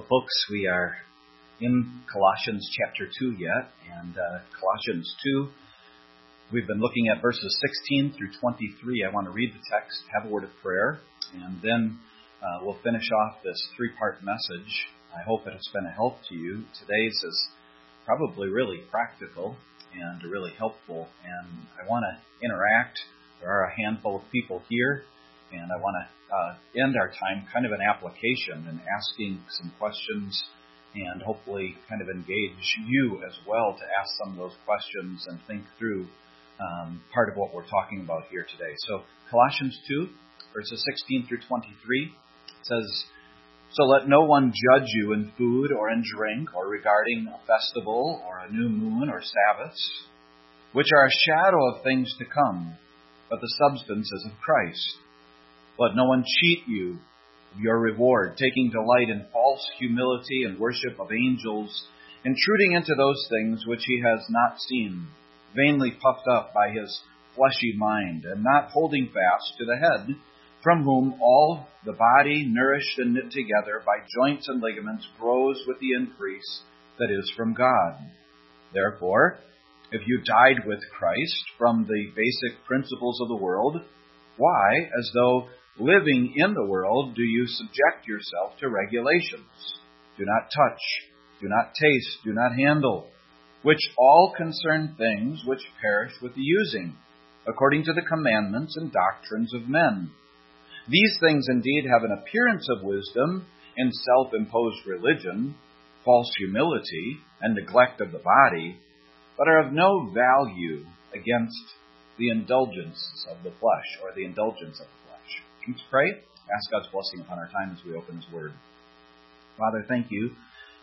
Well, folks, we are in Colossians chapter 2 yet, and uh, Colossians 2, we've been looking at verses 16 through 23. I want to read the text, have a word of prayer, and then uh, we'll finish off this three part message. I hope it has been a help to you. Today's is probably really practical and really helpful, and I want to interact. There are a handful of people here and I want to uh, end our time kind of an application and asking some questions and hopefully kind of engage you as well to ask some of those questions and think through um, part of what we're talking about here today. So, Colossians 2, verses 16 through 23 says, So let no one judge you in food or in drink or regarding a festival or a new moon or Sabbaths, which are a shadow of things to come, but the substance is of Christ. Let no one cheat you of your reward, taking delight in false humility and worship of angels, intruding into those things which he has not seen, vainly puffed up by his fleshy mind, and not holding fast to the head, from whom all the body, nourished and knit together by joints and ligaments, grows with the increase that is from God. Therefore, if you died with Christ from the basic principles of the world, why, as though living in the world, do you subject yourself to regulations? Do not touch, do not taste, do not handle, which all concern things which perish with the using, according to the commandments and doctrines of men. These things indeed have an appearance of wisdom in self imposed religion, false humility, and neglect of the body, but are of no value against the indulgence of the flesh, or the indulgence of the Let's pray. Ask God's blessing upon our time as we open His Word. Father, thank you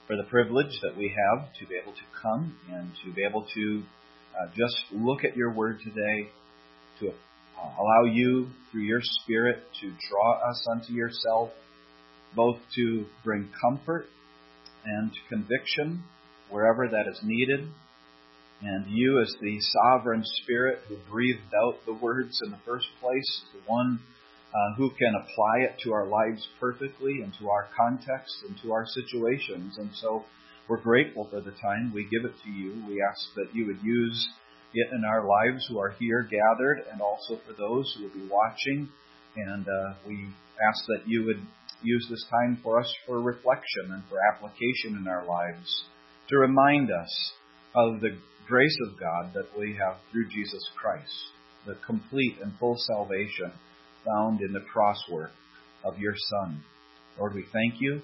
for the privilege that we have to be able to come and to be able to uh, just look at your Word today, to uh, allow you, through your Spirit, to draw us unto yourself, both to bring comfort and conviction wherever that is needed. And you, as the sovereign Spirit who breathed out the words in the first place, the one uh, who can apply it to our lives perfectly and to our context and to our situations. And so we're grateful for the time. We give it to you. We ask that you would use it in our lives who are here gathered and also for those who will be watching. And uh, we ask that you would use this time for us for reflection and for application in our lives to remind us of the grace of God that we have through Jesus Christ, the complete and full salvation found in the cross work of your Son. Lord, we thank you.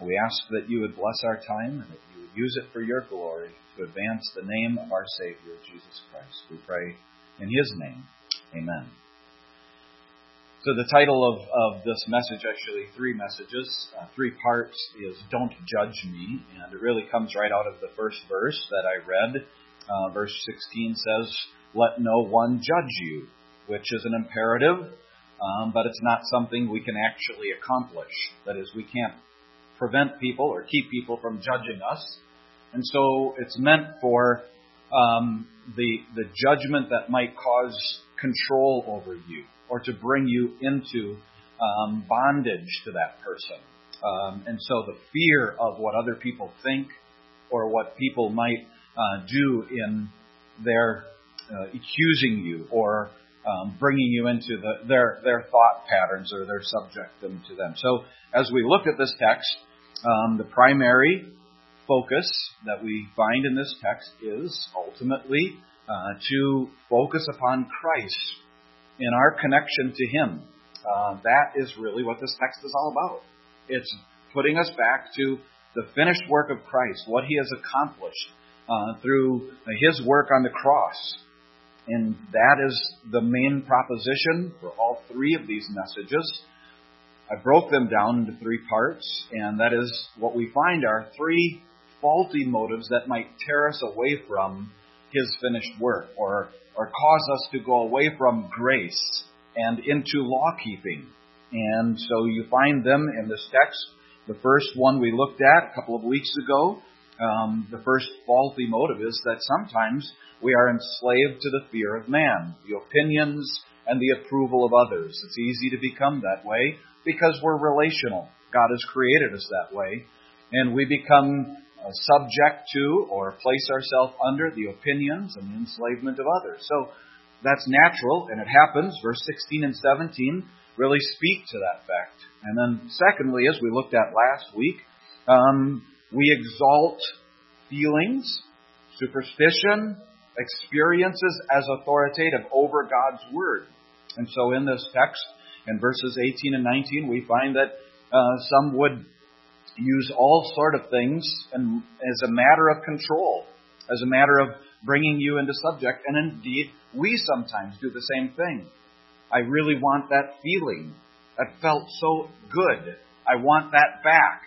We ask that you would bless our time and that you would use it for your glory to advance the name of our Savior, Jesus Christ. We pray in his name. Amen. So, the title of, of this message, actually, three messages, uh, three parts, is Don't Judge Me. And it really comes right out of the first verse that I read. Uh, verse 16 says, Let no one judge you, which is an imperative um, but it's not something we can actually accomplish. That is, we can't prevent people or keep people from judging us. And so it's meant for um, the, the judgment that might cause control over you or to bring you into um, bondage to that person. Um, and so the fear of what other people think or what people might uh, do in their uh, accusing you or um, bringing you into the, their their thought patterns or their subject them to them. So as we look at this text, um, the primary focus that we find in this text is ultimately uh, to focus upon Christ in our connection to Him. Uh, that is really what this text is all about. It's putting us back to the finished work of Christ, what He has accomplished uh, through His work on the cross. And that is the main proposition for all three of these messages. I broke them down into three parts, and that is what we find are three faulty motives that might tear us away from His finished work or, or cause us to go away from grace and into law keeping. And so you find them in this text. The first one we looked at a couple of weeks ago, um, the first faulty motive is that sometimes we are enslaved to the fear of man, the opinions and the approval of others. It's easy to become that way because we're relational. God has created us that way. and we become uh, subject to or place ourselves under the opinions and the enslavement of others. So that's natural, and it happens. Verse 16 and 17 really speak to that fact. And then, secondly, as we looked at last week, um, we exalt feelings, superstition, experiences as authoritative over God's Word. And so in this text, in verses 18 and 19, we find that uh, some would use all sort of things and, as a matter of control, as a matter of bringing you into subject. And indeed, we sometimes do the same thing. I really want that feeling. That felt so good. I want that back.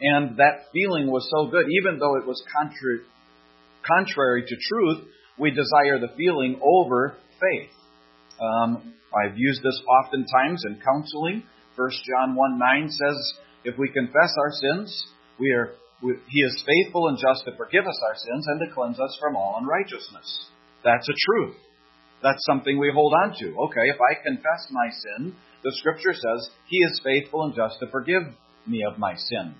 And that feeling was so good, even though it was contra- contrary to truth, we desire the feeling over faith. Um, I've used this oftentimes in counseling. 1 John 1 9 says, If we confess our sins, we are, we, He is faithful and just to forgive us our sins and to cleanse us from all unrighteousness. That's a truth. That's something we hold on to. Okay, if I confess my sin, the scripture says, He is faithful and just to forgive me of my sin.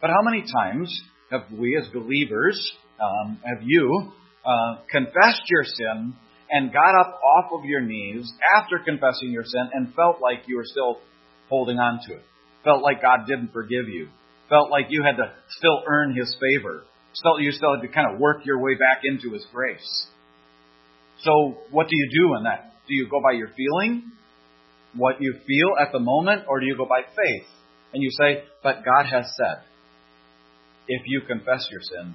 But how many times have we as believers, um, have you, uh, confessed your sin and got up off of your knees after confessing your sin and felt like you were still holding on to it? Felt like God didn't forgive you? Felt like you had to still earn His favor? Felt you still had to kind of work your way back into His grace? So, what do you do in that? Do you go by your feeling? What you feel at the moment? Or do you go by faith? And you say, but God has said, if you confess your sin,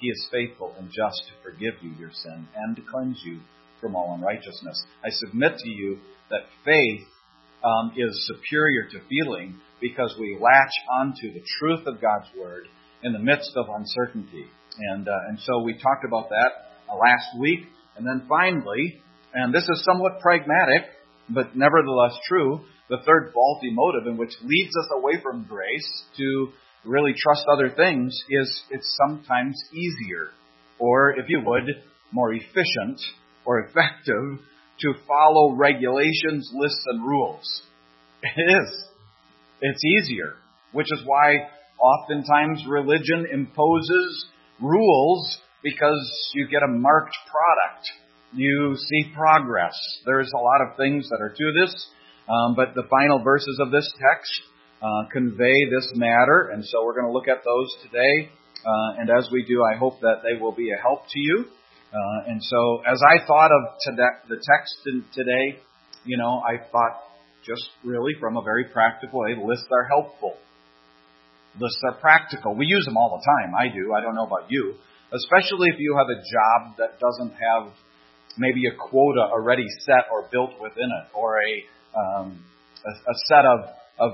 He is faithful and just to forgive you your sin and to cleanse you from all unrighteousness. I submit to you that faith um, is superior to feeling because we latch onto the truth of God's Word in the midst of uncertainty. And, uh, and so we talked about that uh, last week. And then finally, and this is somewhat pragmatic, but nevertheless true, the third faulty motive in which leads us away from grace to really trust other things is it's sometimes easier, or if you would, more efficient or effective to follow regulations, lists, and rules. It is. It's easier, which is why oftentimes religion imposes rules because you get a marked product. You see progress. There's a lot of things that are to this, um, but the final verses of this text uh, convey this matter, and so we're going to look at those today. Uh, and as we do, I hope that they will be a help to you. Uh, and so, as I thought of today, the text today, you know, I thought just really from a very practical way, lists are helpful. Lists are practical. We use them all the time. I do. I don't know about you especially if you have a job that doesn't have maybe a quota already set or built within it, or a um, a, a set of of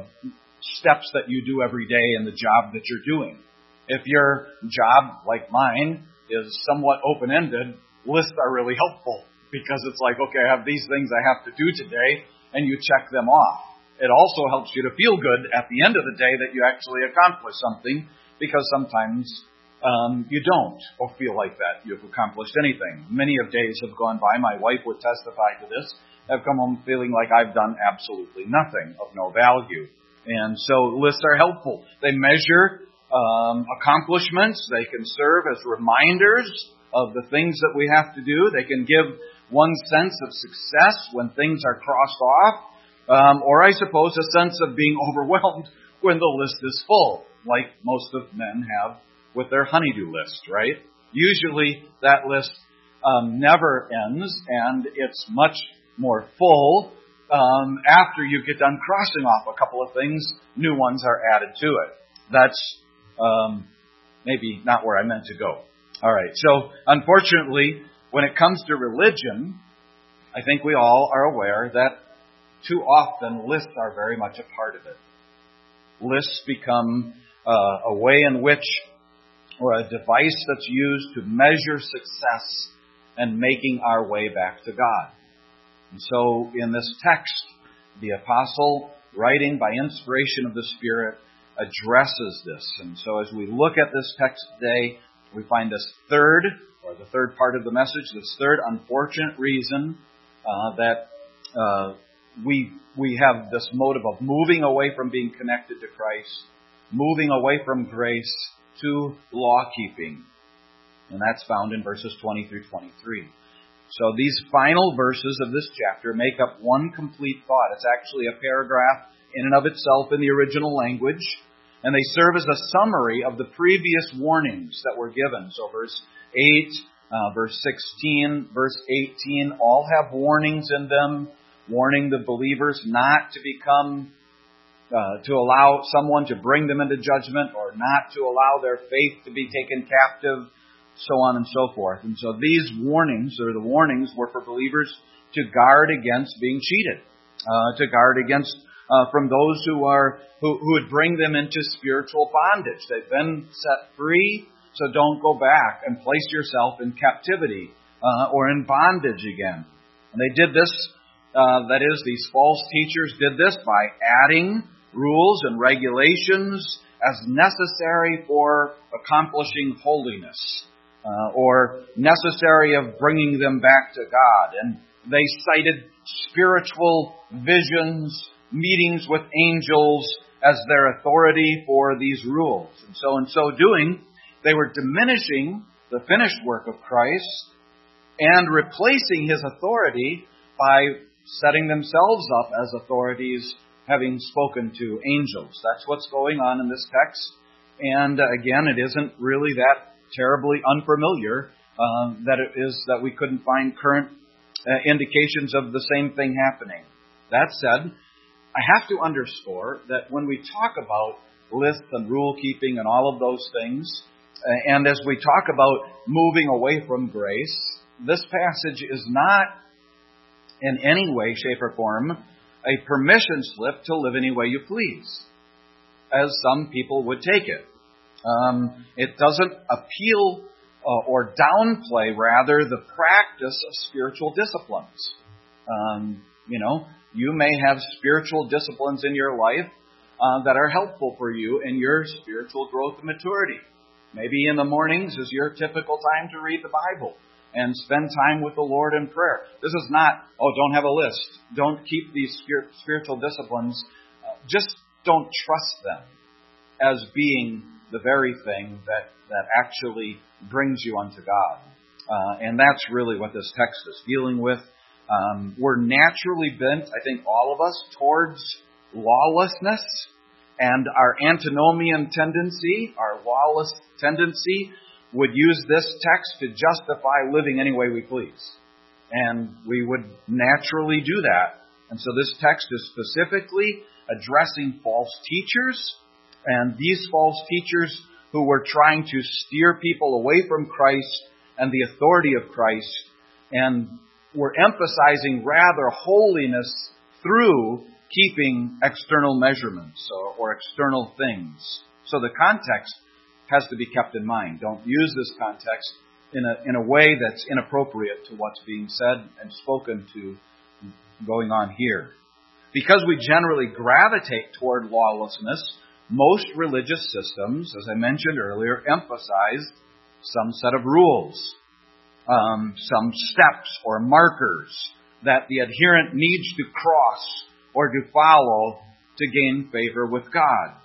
steps that you do every day in the job that you're doing. If your job, like mine, is somewhat open ended, lists are really helpful because it's like, okay, I have these things I have to do today, and you check them off. It also helps you to feel good at the end of the day that you actually accomplished something because sometimes um, you don't or feel like that you've accomplished anything. Many of days have gone by. My wife would testify to this. I've come home feeling like I've done absolutely nothing of no value. And so lists are helpful. They measure um, accomplishments. They can serve as reminders of the things that we have to do. They can give one sense of success when things are crossed off. Um, or I suppose a sense of being overwhelmed when the list is full, like most of men have with their honeydew list, right? Usually that list um, never ends, and it's much more full. Um, after you get done crossing off a couple of things, new ones are added to it. That's um, maybe not where I meant to go. All right, so unfortunately, when it comes to religion, I think we all are aware that too often lists are very much a part of it. Lists become uh, a way in which or a device that's used to measure success and making our way back to God. And so in this text, the apostle, writing by inspiration of the Spirit, addresses this. And so as we look at this text today, we find this third, or the third part of the message, this third unfortunate reason uh, that uh, we we have this motive of moving away from being connected to Christ moving away from grace to law keeping. And that's found in verses 20 through 23. So these final verses of this chapter make up one complete thought. It's actually a paragraph in and of itself in the original language, and they serve as a summary of the previous warnings that were given. So verse 8, uh, verse 16, verse 18 all have warnings in them, warning the believers not to become uh, to allow someone to bring them into judgment or not to allow their faith to be taken captive so on and so forth. And so these warnings, or the warnings, were for believers to guard against being cheated, uh, to guard against uh, from those who are who, who would bring them into spiritual bondage. They've been set free, so don't go back and place yourself in captivity uh, or in bondage again. And they did this. Uh, that is, these false teachers did this by adding rules and regulations as necessary for accomplishing holiness uh, or necessary of bringing them back to God. And they cited spiritual visions, meetings with angels as their authority for these rules. And so, in so doing, they were diminishing the finished work of Christ and replacing his authority by setting themselves up as authorities, having spoken to angels. That's what's going on in this text. And uh, again, it isn't really that terribly unfamiliar uh, that it is that we couldn't find current uh, indications of the same thing happening. That said, I have to underscore that when we talk about lists and rule keeping and all of those things, uh, and as we talk about moving away from grace, this passage is not in any way, shape, or form a permission slip to live any way you please, as some people would take it. Um, it doesn't appeal uh, or downplay, rather, the practice of spiritual disciplines. Um, you know, you may have spiritual disciplines in your life uh, that are helpful for you in your spiritual growth and maturity. Maybe in the mornings is your typical time to read the Bible and spend time with the Lord in prayer. This is not, oh, don't have a list. Don't keep these spiritual disciplines. Uh, just don't trust them as being the very thing that, that actually brings you unto God. Uh, and that's really what this text is dealing with. Um, we're naturally bent, I think all of us, towards lawlessness, and our antinomian tendency, our lawless tendency, would use this text to justify living any way we please. And we would naturally do that. And so this text is specifically addressing false teachers and these false teachers who were trying to steer people away from Christ and the authority of Christ and were emphasizing rather holiness through keeping external measurements or, or, external things. So the context has to be kept in mind. Don't use this context in a, in a way that's inappropriate to what's being said and spoken to going on here. Because we generally gravitate toward lawlessness, most religious systems, as I mentioned earlier, emphasize some set of rules, um, some steps or markers that the adherent needs to cross or to follow to gain favor with God.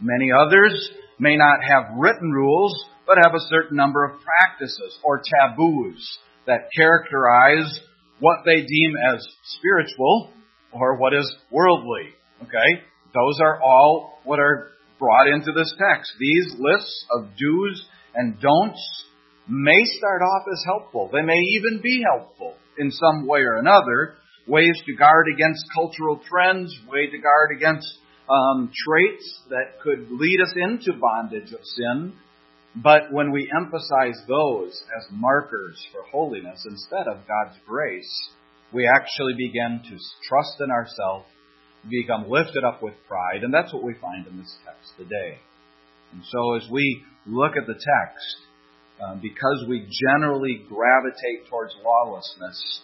Many others may not have written rules, but have a certain number of practices or taboos that characterize what they deem as spiritual or what is worldly. Okay? Those are all what are brought into this text. These lists of do's and don'ts may start off as helpful. They may even be helpful in some way or another. Ways to guard against cultural trends, way to guard against um, traits that could lead us into bondage of sin. But when we emphasize those as markers for holiness instead of God's grace, we actually begin to trust in ourselves become lifted up with pride, and that's what we find in this text today. And so, as we look at the text, um, because we generally gravitate towards lawlessness,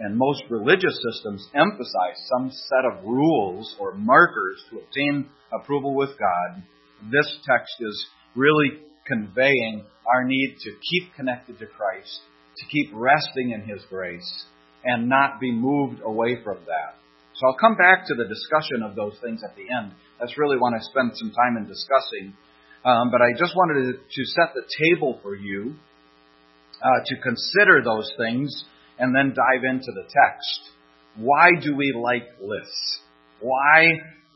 and most religious systems emphasize some set of rules or markers to obtain approval with God, this text is really conveying our need to keep connected to Christ, to keep resting in His grace, and not be moved away from that. So I'll come back to the discussion of those things at the end. that's really what I spend some time in discussing. Um, but I just wanted to, to set the table for you uh, to consider those things and then dive into the text. Why do we like lists? Why,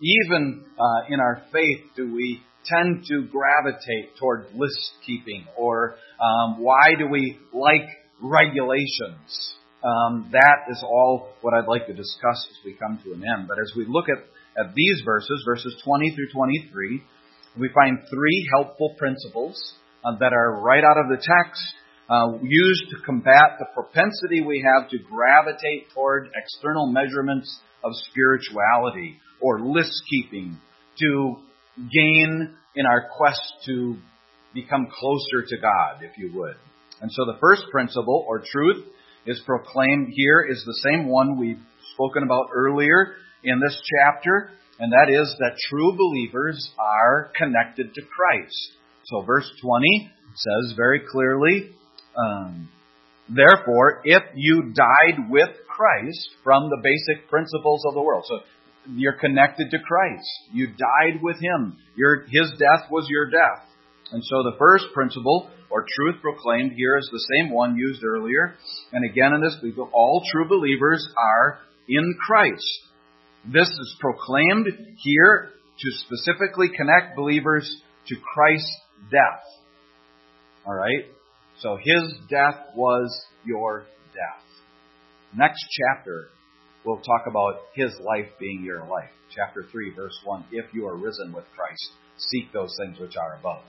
even uh, in our faith, do we tend to gravitate toward list keeping? Or um, why do we like regulations? Um, that is all what I'd like to discuss as we come to an end. But as we look at, at these verses, verses 20 through 23, we find three helpful principles uh, that are right out of the text, uh, used to combat the propensity we have to gravitate toward external measurements of spirituality or list keeping to gain in our quest to become closer to God, if you would. And so the first principle or truth is proclaimed here is the same one we've spoken about earlier in this chapter, and that is that true believers are connected to Christ. So verse 20 says very clearly, um, Therefore, if you died with Christ from the basic principles of the world, so you're connected to Christ. You died with Him. Your, his death was your death. And so the first principle or truth proclaimed here is the same one used earlier. And again in this, all true believers are in Christ. This is proclaimed here to specifically connect believers to Christ's death. All right? So his death was your death. Next chapter, we'll talk about his life being your life. Chapter 3, verse 1. If you are risen with Christ, seek those things which are above.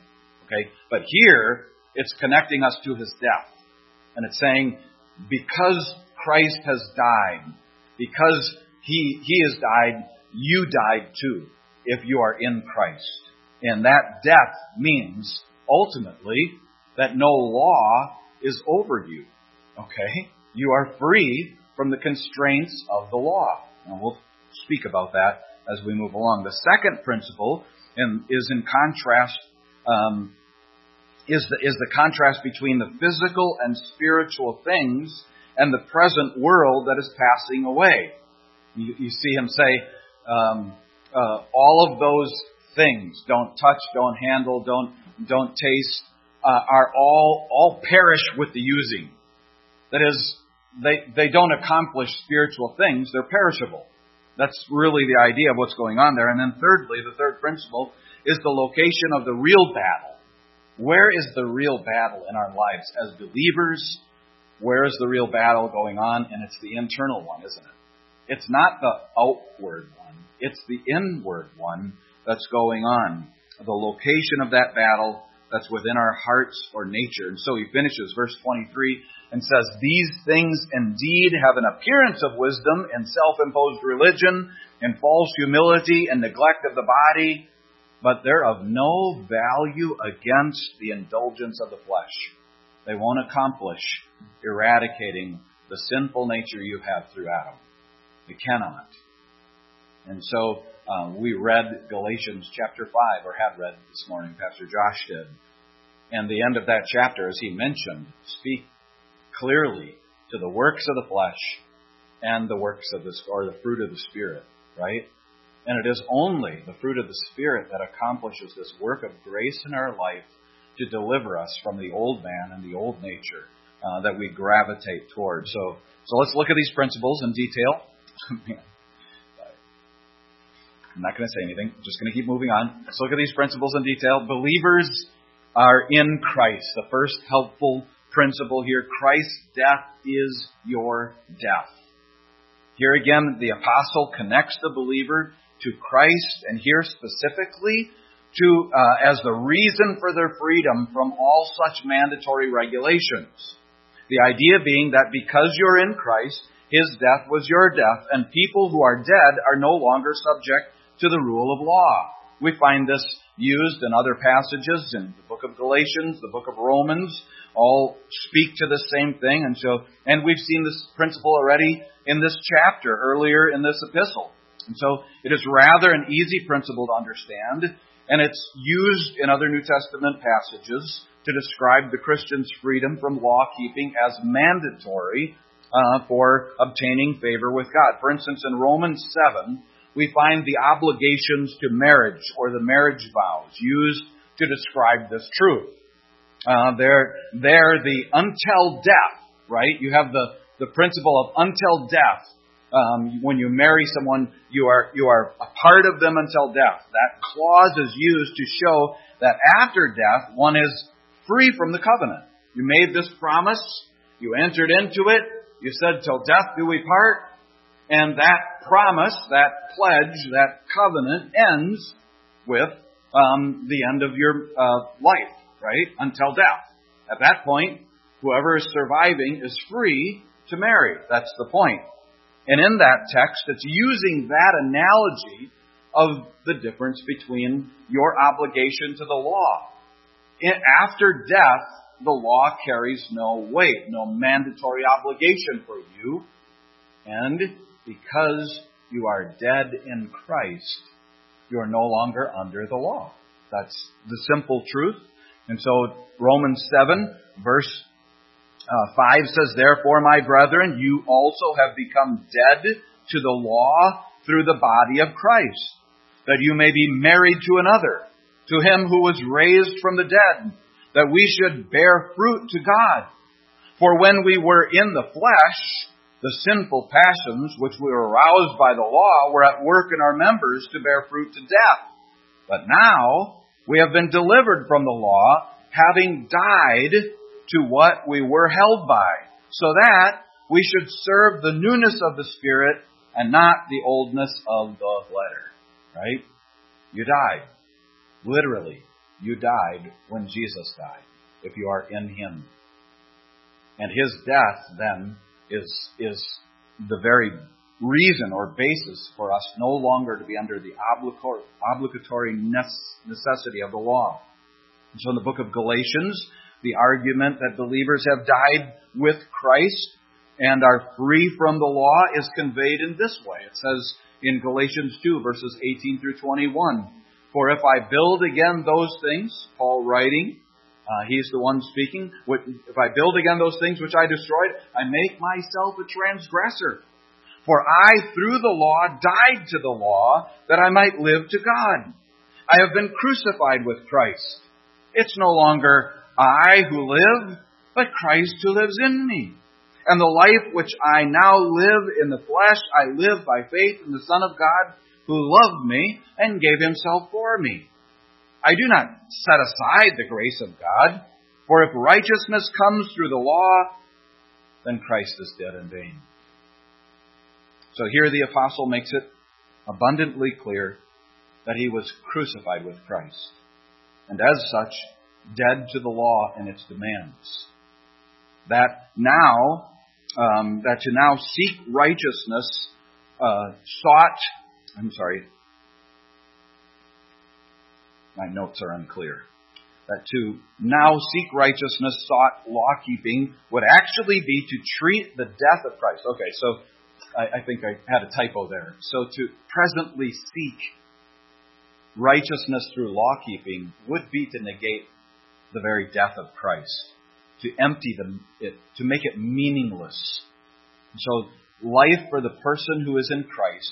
Okay? But here, it's connecting us to his death. And it's saying, because Christ has died, because he, he has died, you died too, if you are in Christ. And that death means, ultimately, that no law is over you. Okay? You are free from the constraints of the law. And we'll speak about that as we move along. The second principle is in contrast um, is the, is the contrast between the physical and spiritual things and the present world that is passing away. You, you see him say, um, uh, all of those things, don't touch, don't handle, don't, don't taste, uh, are all, all perish with the using. That is, they, they don't accomplish spiritual things, they're perishable. That's really the idea of what's going on there. And then thirdly, the third principle is the location of the real battle. Where is the real battle in our lives as believers? Where is the real battle going on? And it's the internal one, isn't it? It's not the outward one. It's the inward one that's going on. The location of that battle that's within our hearts or nature. And so he finishes verse 23 and says, These things indeed have an appearance of wisdom in self-imposed religion, in false humility and neglect of the body, but they're of no value against the indulgence of the flesh. They won't accomplish eradicating the sinful nature you have through Adam. They cannot. And so uh, we read Galatians chapter 5, or had read this morning, Pastor Josh did. And the end of that chapter, as he mentioned, speak clearly to the works of the flesh and the works of the, or the fruit of the Spirit, right? And it is only the fruit of the Spirit that accomplishes this work of grace in our life to deliver us from the old man and the old nature uh, that we gravitate towards. So, so let's look at these principles in detail. I'm not going to say anything. I'm just going to keep moving on. Let's look at these principles in detail. Believers are in Christ. The first helpful principle here Christ's death is your death. Here again, the apostle connects the believer to Christ, and here specifically to uh, as the reason for their freedom from all such mandatory regulations. The idea being that because you're in Christ, his death was your death, and people who are dead are no longer subject to the rule of law. We find this used in other passages in the book of Galatians, the book of Romans, all speak to the same thing. And so, and we've seen this principle already in this chapter earlier in this epistle. And so it is rather an easy principle to understand, and it's used in other New Testament passages to describe the Christian's freedom from law keeping as mandatory uh, for obtaining favor with God. For instance, in Romans 7, we find the obligations to marriage or the marriage vows used to describe this truth. Uh, they're, they're the until death, right? You have the, the principle of until death. Um, when you marry someone, you are, you are a part of them until death. That clause is used to show that after death, one is free from the covenant. You made this promise, you entered into it, you said, till death do we part, and that promise, that pledge, that covenant ends with um, the end of your uh, life, right? Until death. At that point, whoever is surviving is free to marry. That's the point. And in that text, it's using that analogy of the difference between your obligation to the law. After death, the law carries no weight, no mandatory obligation for you. And because you are dead in Christ, you are no longer under the law. That's the simple truth. And so Romans 7, verse uh, 5 says, Therefore, my brethren, you also have become dead to the law through the body of Christ, that you may be married to another, to him who was raised from the dead, that we should bear fruit to God. For when we were in the flesh, the sinful passions which we were aroused by the law were at work in our members to bear fruit to death. But now we have been delivered from the law, having died to what we were held by, so that we should serve the newness of the Spirit and not the oldness of the letter. Right? You died. Literally, you died when Jesus died, if you are in Him. And His death then is, is the very reason or basis for us no longer to be under the obligatory necessity of the law. And so in the book of Galatians, the argument that believers have died with Christ and are free from the law is conveyed in this way. It says in Galatians 2, verses 18 through 21, For if I build again those things, Paul writing, uh, he's the one speaking, if I build again those things which I destroyed, I make myself a transgressor. For I, through the law, died to the law that I might live to God. I have been crucified with Christ. It's no longer I who live, but Christ who lives in me. And the life which I now live in the flesh, I live by faith in the Son of God, who loved me and gave himself for me. I do not set aside the grace of God, for if righteousness comes through the law, then Christ is dead in vain. So here the apostle makes it abundantly clear that he was crucified with Christ, and as such, dead to the law and its demands. That now, um, that to now seek righteousness uh, sought, I'm sorry, my notes are unclear. That to now seek righteousness sought law keeping would actually be to treat the death of Christ. Okay, so I, I think I had a typo there. So to presently seek righteousness through law keeping would be to negate the very death of Christ, to empty them, it, to make it meaningless. So life for the person who is in Christ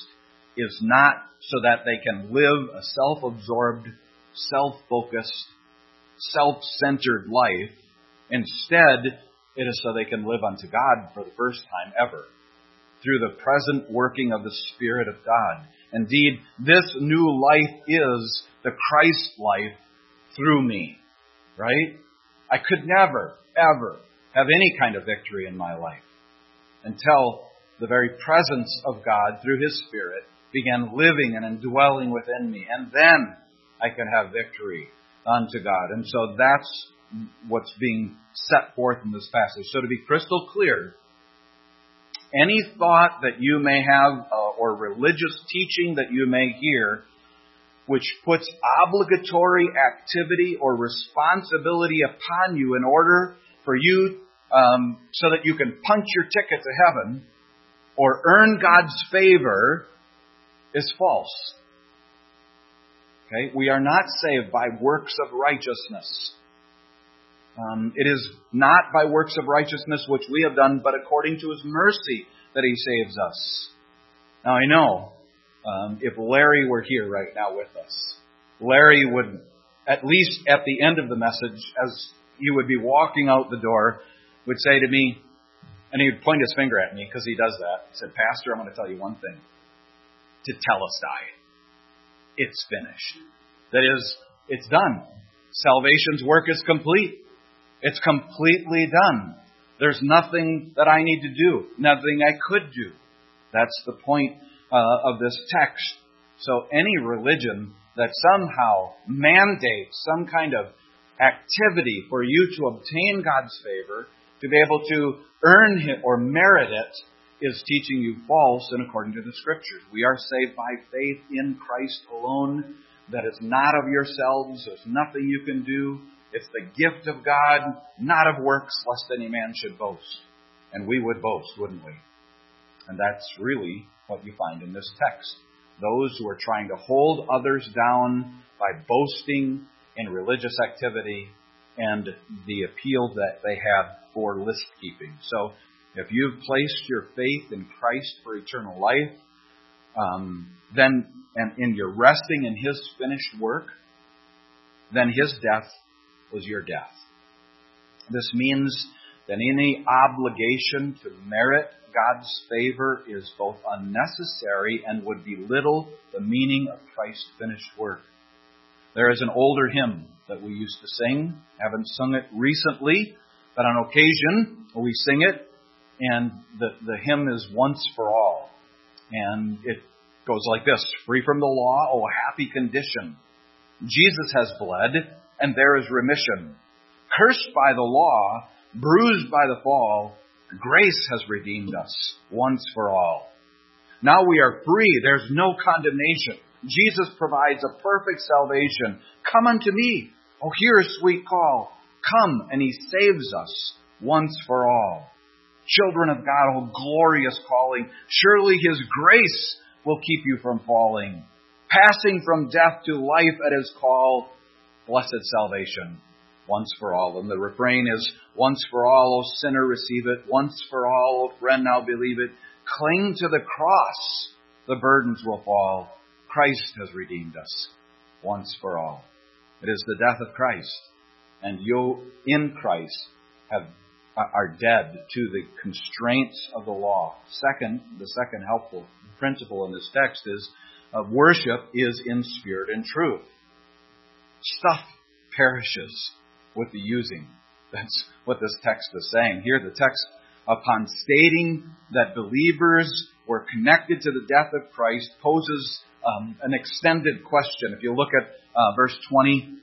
is not so that they can live a self-absorbed, self-focused, self-centered life. Instead, it is so they can live unto God for the first time ever through the present working of the Spirit of God. Indeed, this new life is the Christ life through me. Right? I could never, ever have any kind of victory in my life until the very presence of God through His Spirit began living and indwelling within me. And then I can have victory unto God. And so that's what's being set forth in this passage. So to be crystal clear, any thought that you may have uh, or religious teaching that you may hear which puts obligatory activity or responsibility upon you in order for you um, so that you can punch your ticket to heaven or earn God's favor is false. Okay? We are not saved by works of righteousness. Um, it is not by works of righteousness which we have done, but according to His mercy that He saves us. Now I know Um, if Larry were here right now with us, Larry would, at least at the end of the message, as he would be walking out the door, would say to me, and he would point his finger at me because he does that. He said, Pastor, I'm going to tell you one thing. Tetelestai. It's finished. That is, it's done. Salvation's work is complete. It's completely done. There's nothing that I need to do, nothing I could do. That's the point uh, of this text. So any religion that somehow mandates some kind of activity for you to obtain God's favor, to be able to earn it or merit it, is teaching you false and according to the Scriptures. We are saved by faith in Christ alone, That is not of yourselves, there's nothing you can do. It's the gift of God, not of works, lest any man should boast. And we would boast, wouldn't we? And that's really what you find in this text. Those who are trying to hold others down by boasting in religious activity and the appeal that they have for list keeping. So, if you've placed your faith in Christ for eternal life, um, then and, and you're resting in His finished work, then His death was your death. This means that any obligation to merit God's favor is both unnecessary and would belittle the meaning of Christ's finished work. There is an older hymn that we used to sing. Haven't sung it recently, but on occasion we sing it, and the, the hymn is Once for All. And it goes like this Free from the law, oh happy condition. Jesus has bled, and there is remission. Cursed by the law, bruised by the fall, grace has redeemed us once for all. Now we are free. There's no condemnation. Jesus provides a perfect salvation. Come unto me. Oh, hear a sweet call. Come, and he saves us once for all. Children of God, oh glorious calling. Surely his grace will keep you from falling. Passing from death to life at his call, blessed salvation once for all. And the refrain is, once for all, O sinner, receive it. Once for all, O friend, now believe it. Cling to the cross. The burdens will fall. Christ has redeemed us once for all. It is the death of Christ. And you, in Christ, have, are dead to the constraints of the law. Second, the second helpful principle in this text is uh, worship is in spirit and truth. Stuff perishes with the using. That's what this text is saying. Here, the text, upon stating that believers were connected to the death of Christ, poses um, an extended question. If you look at uh, verse 20,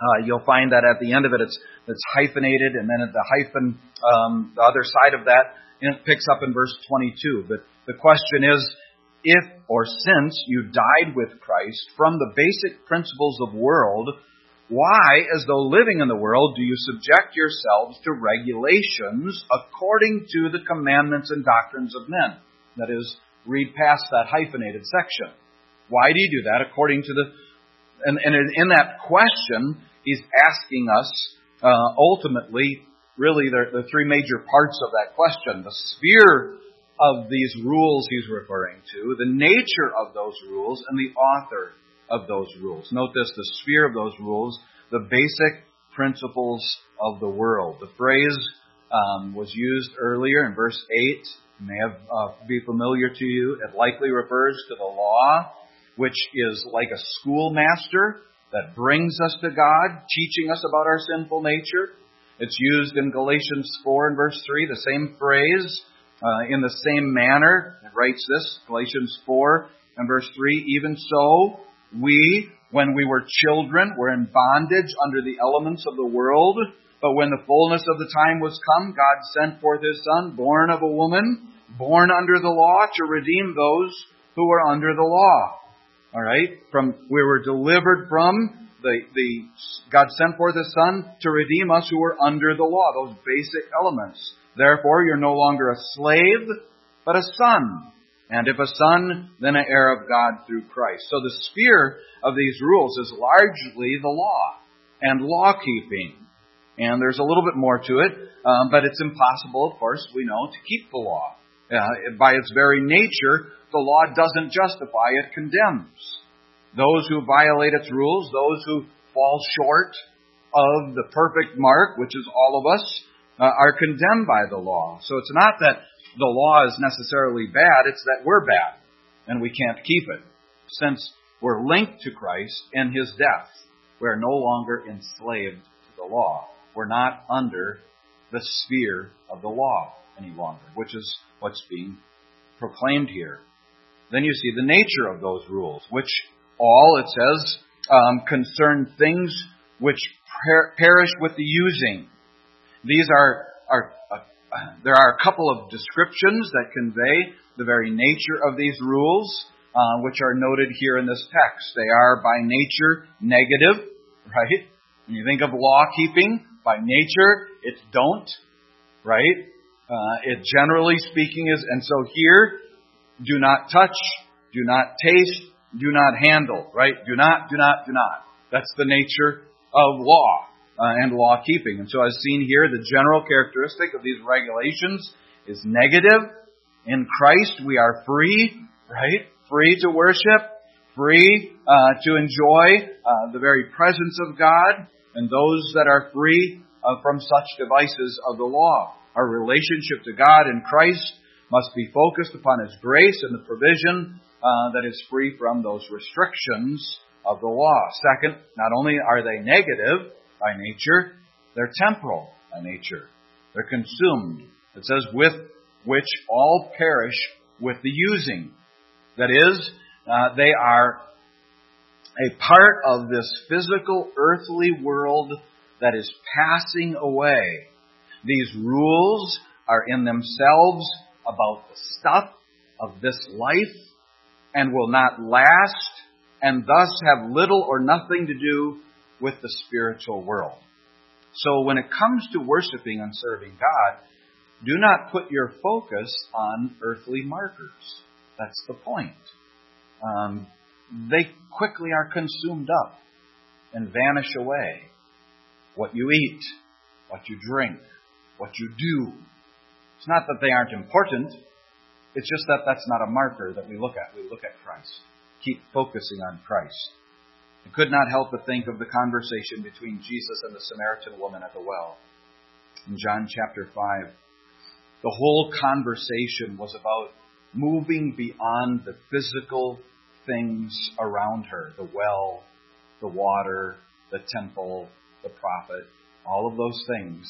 uh, you'll find that at the end of it, it's, it's hyphenated, and then at the hyphen, um, the other side of that, it picks up in verse 22. But the question is, if or since you died with Christ from the basic principles of world, why, as though living in the world, do you subject yourselves to regulations according to the commandments and doctrines of men? That is, read past that hyphenated section. Why do you do that? According to the. And, and in that question, he's asking us uh, ultimately, really, the, the three major parts of that question the sphere of these rules he's referring to, the nature of those rules, and the author of those rules. Note this the sphere of those rules, the basic principles of the world. The phrase um, was used earlier in verse 8, may have, uh, be familiar to you. It likely refers to the law, which is like a schoolmaster that brings us to God, teaching us about our sinful nature. It's used in Galatians 4 and verse 3, the same phrase, uh, in the same manner. It writes this, Galatians 4 and verse 3, even so, we, when we were children, were in bondage under the elements of the world. But when the fullness of the time was come, God sent forth His Son, born of a woman, born under the law, to redeem those who were under the law. All right, from we were delivered from the the God sent forth His Son to redeem us who were under the law. Those basic elements. Therefore, you're no longer a slave, but a son. And if a son, then an heir of God through Christ. So the sphere of these rules is largely the law and law keeping. And there's a little bit more to it, um, but it's impossible, of course, we know, to keep the law. Uh, by its very nature, the law doesn't justify, it condemns. Those who violate its rules, those who fall short of the perfect mark, which is all of us, uh, are condemned by the law. So it's not that the law is necessarily bad, it's that we're bad and we can't keep it. Since we're linked to Christ and his death, we're no longer enslaved to the law. We're not under the sphere of the law any longer, which is what's being proclaimed here. Then you see the nature of those rules, which all, it says, um, concern things which per- perish with the using. These are, are there are a couple of descriptions that convey the very nature of these rules, uh, which are noted here in this text. They are by nature negative, right? When you think of law keeping, by nature, it's don't, right? Uh, it generally speaking is, and so here, do not touch, do not taste, do not handle, right? Do not, do not, do not. That's the nature of law uh, and law keeping. And so, as seen here, the general characteristic of these regulations is negative. In Christ, we are free, right? Free to worship, free uh, to enjoy uh, the very presence of God, and those that are free uh, from such devices of the law. Our relationship to God in Christ must be focused upon His grace and the provision uh, that is free from those restrictions of the law. Second, not only are they negative by nature, they're temporal by nature. They're consumed. It says, with which all perish with the using. That is, uh, they are a part of this physical earthly world that is passing away. These rules are in themselves about the stuff of this life and will not last and thus have little or nothing to do with the spiritual world. So when it comes to worshiping and serving God, do not put your focus on earthly markers. That's the point. Um, they quickly are consumed up and vanish away. What you eat, what you drink, what you do. It's not that they aren't important. It's just that that's not a marker that we look at. We look at Christ. Keep focusing on Christ. I could not help but think of the conversation between Jesus and the Samaritan woman at the well. In John chapter 5, the whole conversation was about moving beyond the physical things around her the well, the water, the temple, the prophet, all of those things.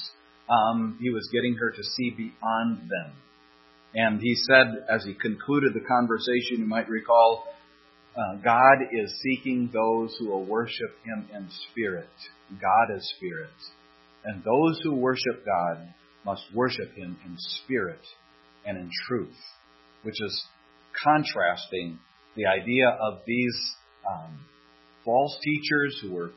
Um, he was getting her to see beyond them. And he said, as he concluded the conversation, you might recall, uh, God is seeking those who will worship Him in spirit. God is spirit. And those who worship God must worship Him in spirit and in truth, which is contrasting the idea of these um, false teachers who were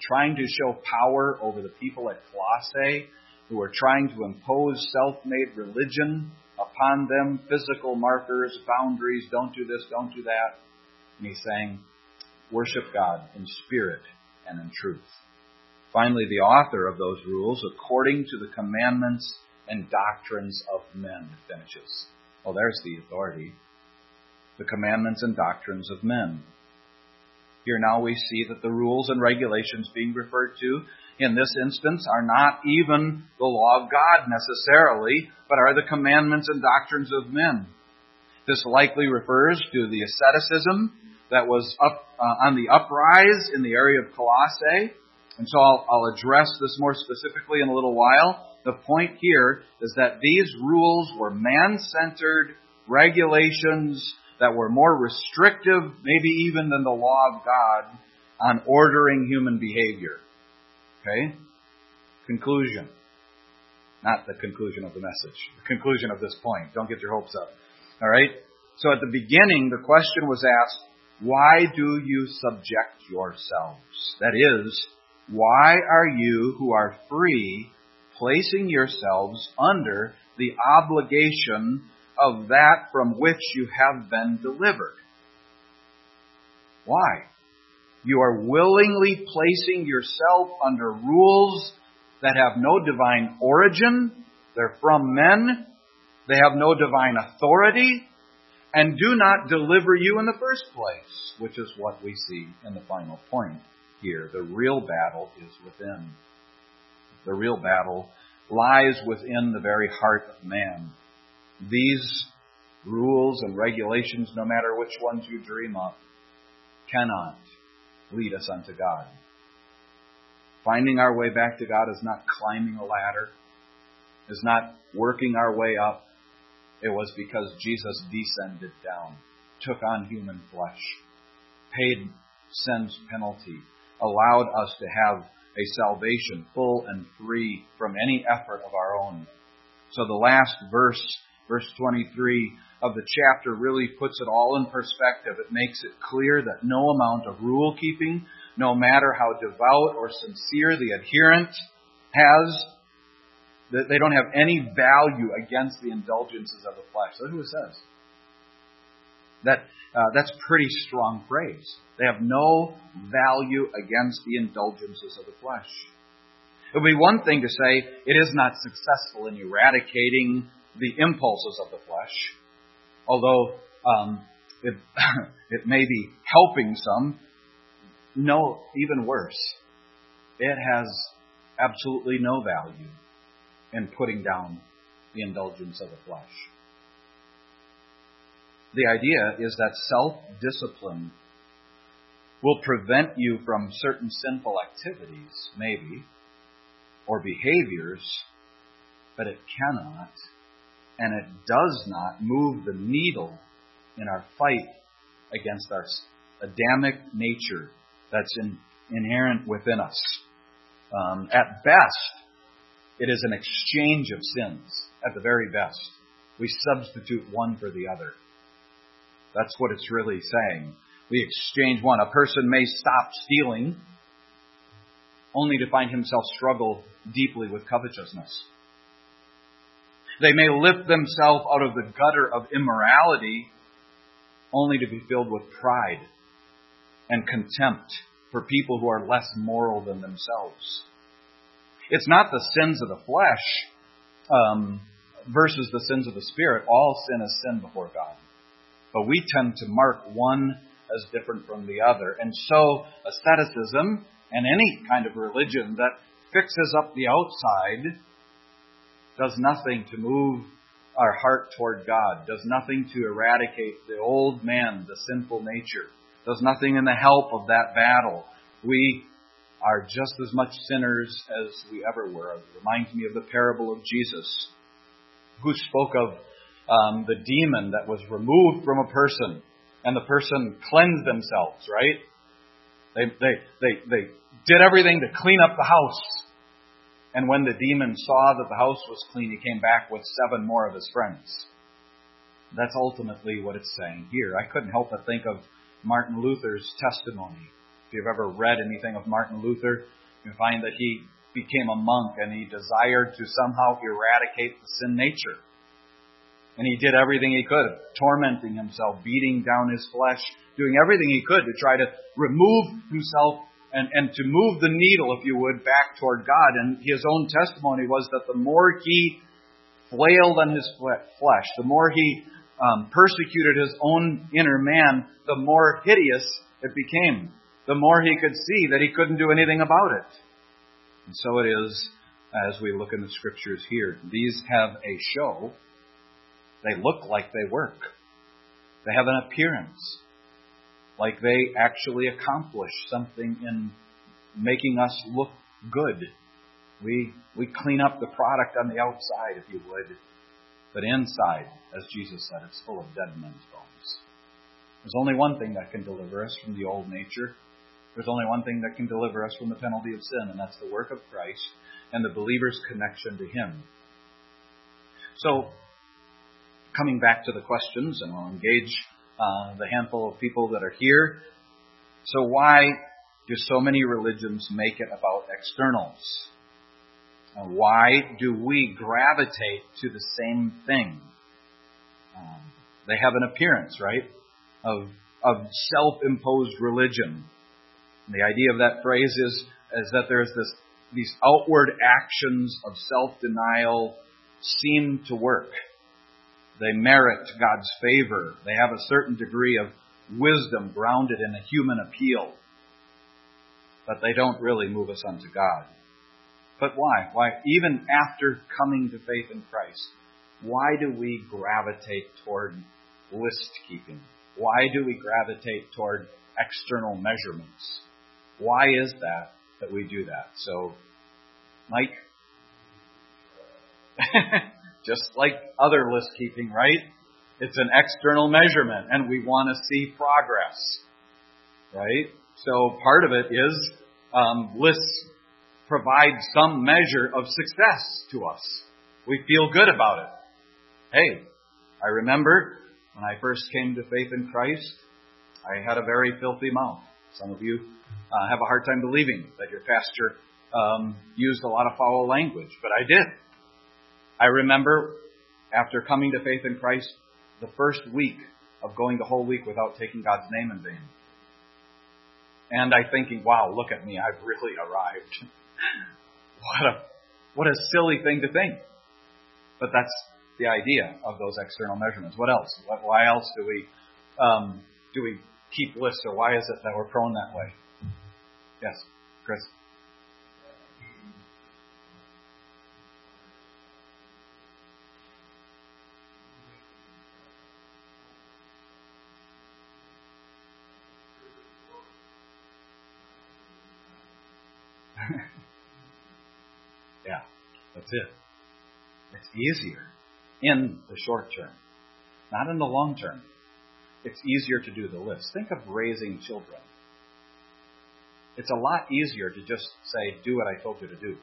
trying to show power over the people at Colossae, who were trying to impose self made religion upon them, physical markers, boundaries, don't do this, don't do that. And he's saying, worship God in spirit and in truth. Finally, the author of those rules, according to the commandments and doctrines of men, finishes. Well, there's the authority. The commandments and doctrines of men. Here now we see that the rules and regulations being referred to in this instance are not even the law of God necessarily, but are the commandments and doctrines of men. This likely refers to the asceticism that was up uh, on the uprise in the area of Colossae. And so I'll, I'll address this more specifically in a little while. The point here is that these rules were man centered regulations that were more restrictive, maybe even than the law of God, on ordering human behavior. Okay? Conclusion. Not the conclusion of the message. The conclusion of this point. Don't get your hopes up. Alright? So at the beginning, the question was asked, why do you subject yourselves? That is, why are you who are free placing yourselves under the obligation of that from which you have been delivered? Why? You are willingly placing yourself under rules that have no divine origin. They're from men. They have no divine authority and do not deliver you in the first place, which is what we see in the final point here. The real battle is within. The real battle lies within the very heart of man. These rules and regulations, no matter which ones you dream of, cannot lead us unto God. Finding our way back to God is not climbing a ladder, is not working our way up. It was because Jesus descended down, took on human flesh, paid sin's penalty, allowed us to have a salvation full and free from any effort of our own. So the last verse, verse 23 of the chapter really puts it all in perspective. It makes it clear that no amount of rule keeping, no matter how devout or sincere the adherent has, they don't have any value against the indulgences of the flesh. That's what it says. That uh, that's pretty strong phrase. They have no value against the indulgences of the flesh. It would be one thing to say it is not successful in eradicating the impulses of the flesh, although um, it, it may be helping some. No, even worse, it has absolutely no value in putting down the indulgence of the flesh. The idea is that self discipline will prevent you from certain sinful activities, maybe, or behaviors, but it cannot and it does not move the needle in our fight against our Adamic nature that's in, inherent within us. Um, at best, it is an exchange of sins. At the very best, we substitute one for the other. That's what it's really saying. We exchange one. A person may stop stealing only to find himself struggle deeply with covetousness. They may lift themselves out of the gutter of immorality only to be filled with pride and contempt for people who are less moral than themselves. It's not the sins of the flesh um, versus the sins of the spirit. All sin is sin before God. But we tend to mark one as different from the other. And so, asceticism and any kind of religion that fixes up the outside does nothing to move our heart toward God, does nothing to eradicate the old man, the sinful nature, does nothing in the help of that battle. We are just as much sinners as we ever were. It reminds me of the parable of Jesus, who spoke of um, the demon that was removed from a person, and the person cleansed themselves, right? They, they, they, they did everything to clean up the house. And when the demon saw that the house was clean, he came back with seven more of his friends. That's ultimately what it's saying here. I couldn't help but think of Martin Luther's testimony. If you've ever read anything of Martin Luther, you find that he became a monk and he desired to somehow eradicate the sin nature. And he did everything he could, tormenting himself, beating down his flesh, doing everything he could to try to remove himself and, and to move the needle, if you would, back toward God. And his own testimony was that the more he flailed on his flesh, the more he um, persecuted his own inner man, the more hideous it became. The more he could see that he couldn't do anything about it. And so it is as we look in the scriptures here. These have a show. They look like they work. They have an appearance like they actually accomplish something in making us look good. We, we clean up the product on the outside, if you would, but inside, as Jesus said, it's full of dead men's bones. There's only one thing that can deliver us from the old nature. There's only one thing that can deliver us from the penalty of sin, and that's the work of Christ and the believer's connection to Him. So, coming back to the questions, and I'll engage uh, the handful of people that are here. So, why do so many religions make it about externals? Uh, why do we gravitate to the same thing? Um, they have an appearance, right, of, of self-imposed religion. And the idea of that phrase is, is that there's this, these outward actions of self-denial seem to work. They merit God's favor. They have a certain degree of wisdom grounded in a human appeal. But they don't really move us unto God. But why? Why, even after coming to faith in Christ, why do we gravitate toward list keeping? Why do we gravitate toward external measurements? Why is that that we do that? So, Mike, just like other list keeping, right? It's an external measurement, and we want to see progress, right? So part of it is um, lists provide some measure of success to us. We feel good about it. Hey, I remember when I first came to faith in Christ, I had a very filthy mouth. Some of you uh, have a hard time believing that your pastor um, used a lot of foul language, but I did. I remember after coming to faith in Christ, the first week of going the whole week without taking God's name in vain. And I thinking, wow, look at me, I've really arrived. what a what a silly thing to think. But that's the idea of those external measurements. What else? Why else do we um, do we keep lists, or why is it that we're prone that way? Yes, Chris. yeah, that's it. It's easier in the short term, not in the long term. It's easier to do the list. Think of raising children. It's a lot easier to just say, do what I told you to do.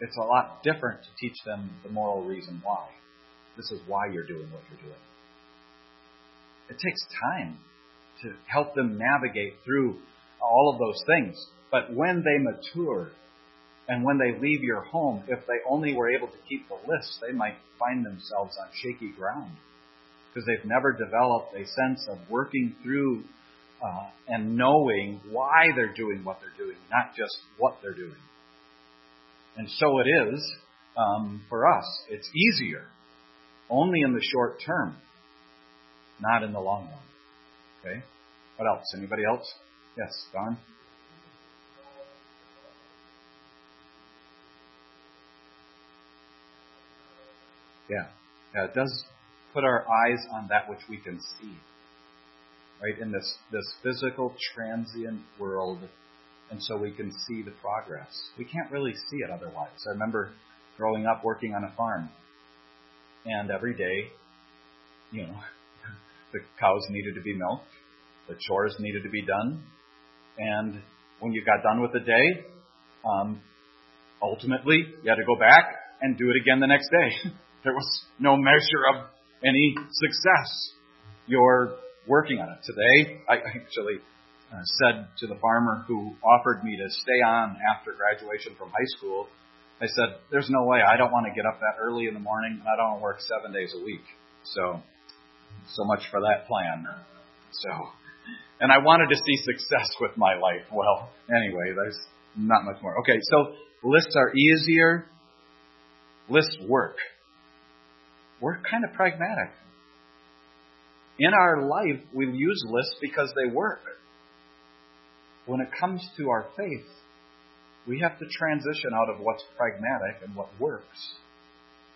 It's a lot different to teach them the moral reason why. This is why you're doing what you're doing. It takes time to help them navigate through all of those things. But when they mature and when they leave your home, if they only were able to keep the list, they might find themselves on shaky ground because they've never developed a sense of working through uh, and knowing why they're doing what they're doing, not just what they're doing. And so it is um, for us. It's easier only in the short term, not in the long run. Okay? What else? Anybody else? Yes, Don? Yeah. Yeah, it does put our eyes on that which we can see. Right? In this, this physical, transient world, and so we can see the progress. We can't really see it otherwise. I remember growing up working on a farm, and every day, you know, the cows needed to be milked, the chores needed to be done, and when you got done with the day, um, ultimately you had to go back and do it again the next day. there was no measure of any success. You're working on it. Today, I actually uh, said to the farmer who offered me to stay on after graduation from high school, I said, There's no way. I don't want to get up that early in the morning, and I don't want to work seven days a week. So, so much for that plan. So, and I wanted to see success with my life. Well, anyway, there's not much more. Okay, so lists are easier. Lists work we're kind of pragmatic. In our life, we use lists because they work. When it comes to our faith, we have to transition out of what's pragmatic and what works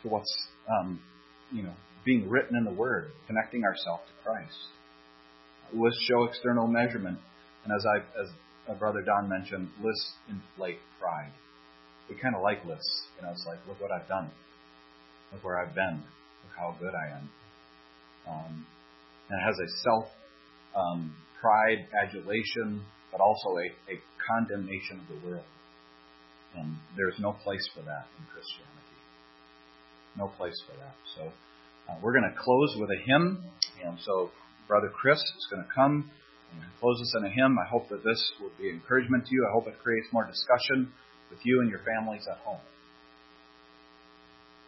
to what's, um, you know, being written in the Word, connecting ourselves to Christ. Lists show external measurement, and as I, as Brother Don mentioned, lists inflate pride. We kind of like lists. You know, it's like, look what I've done. Look where I've been how good I am. Um, and it has a self um, pride, adulation, but also a, a condemnation of the world. And there's no place for that in Christianity. No place for that. So uh, we're going to close with a hymn. And so Brother Chris is going to come and close us in a hymn. I hope that this will be encouragement to you. I hope it creates more discussion with you and your families at home.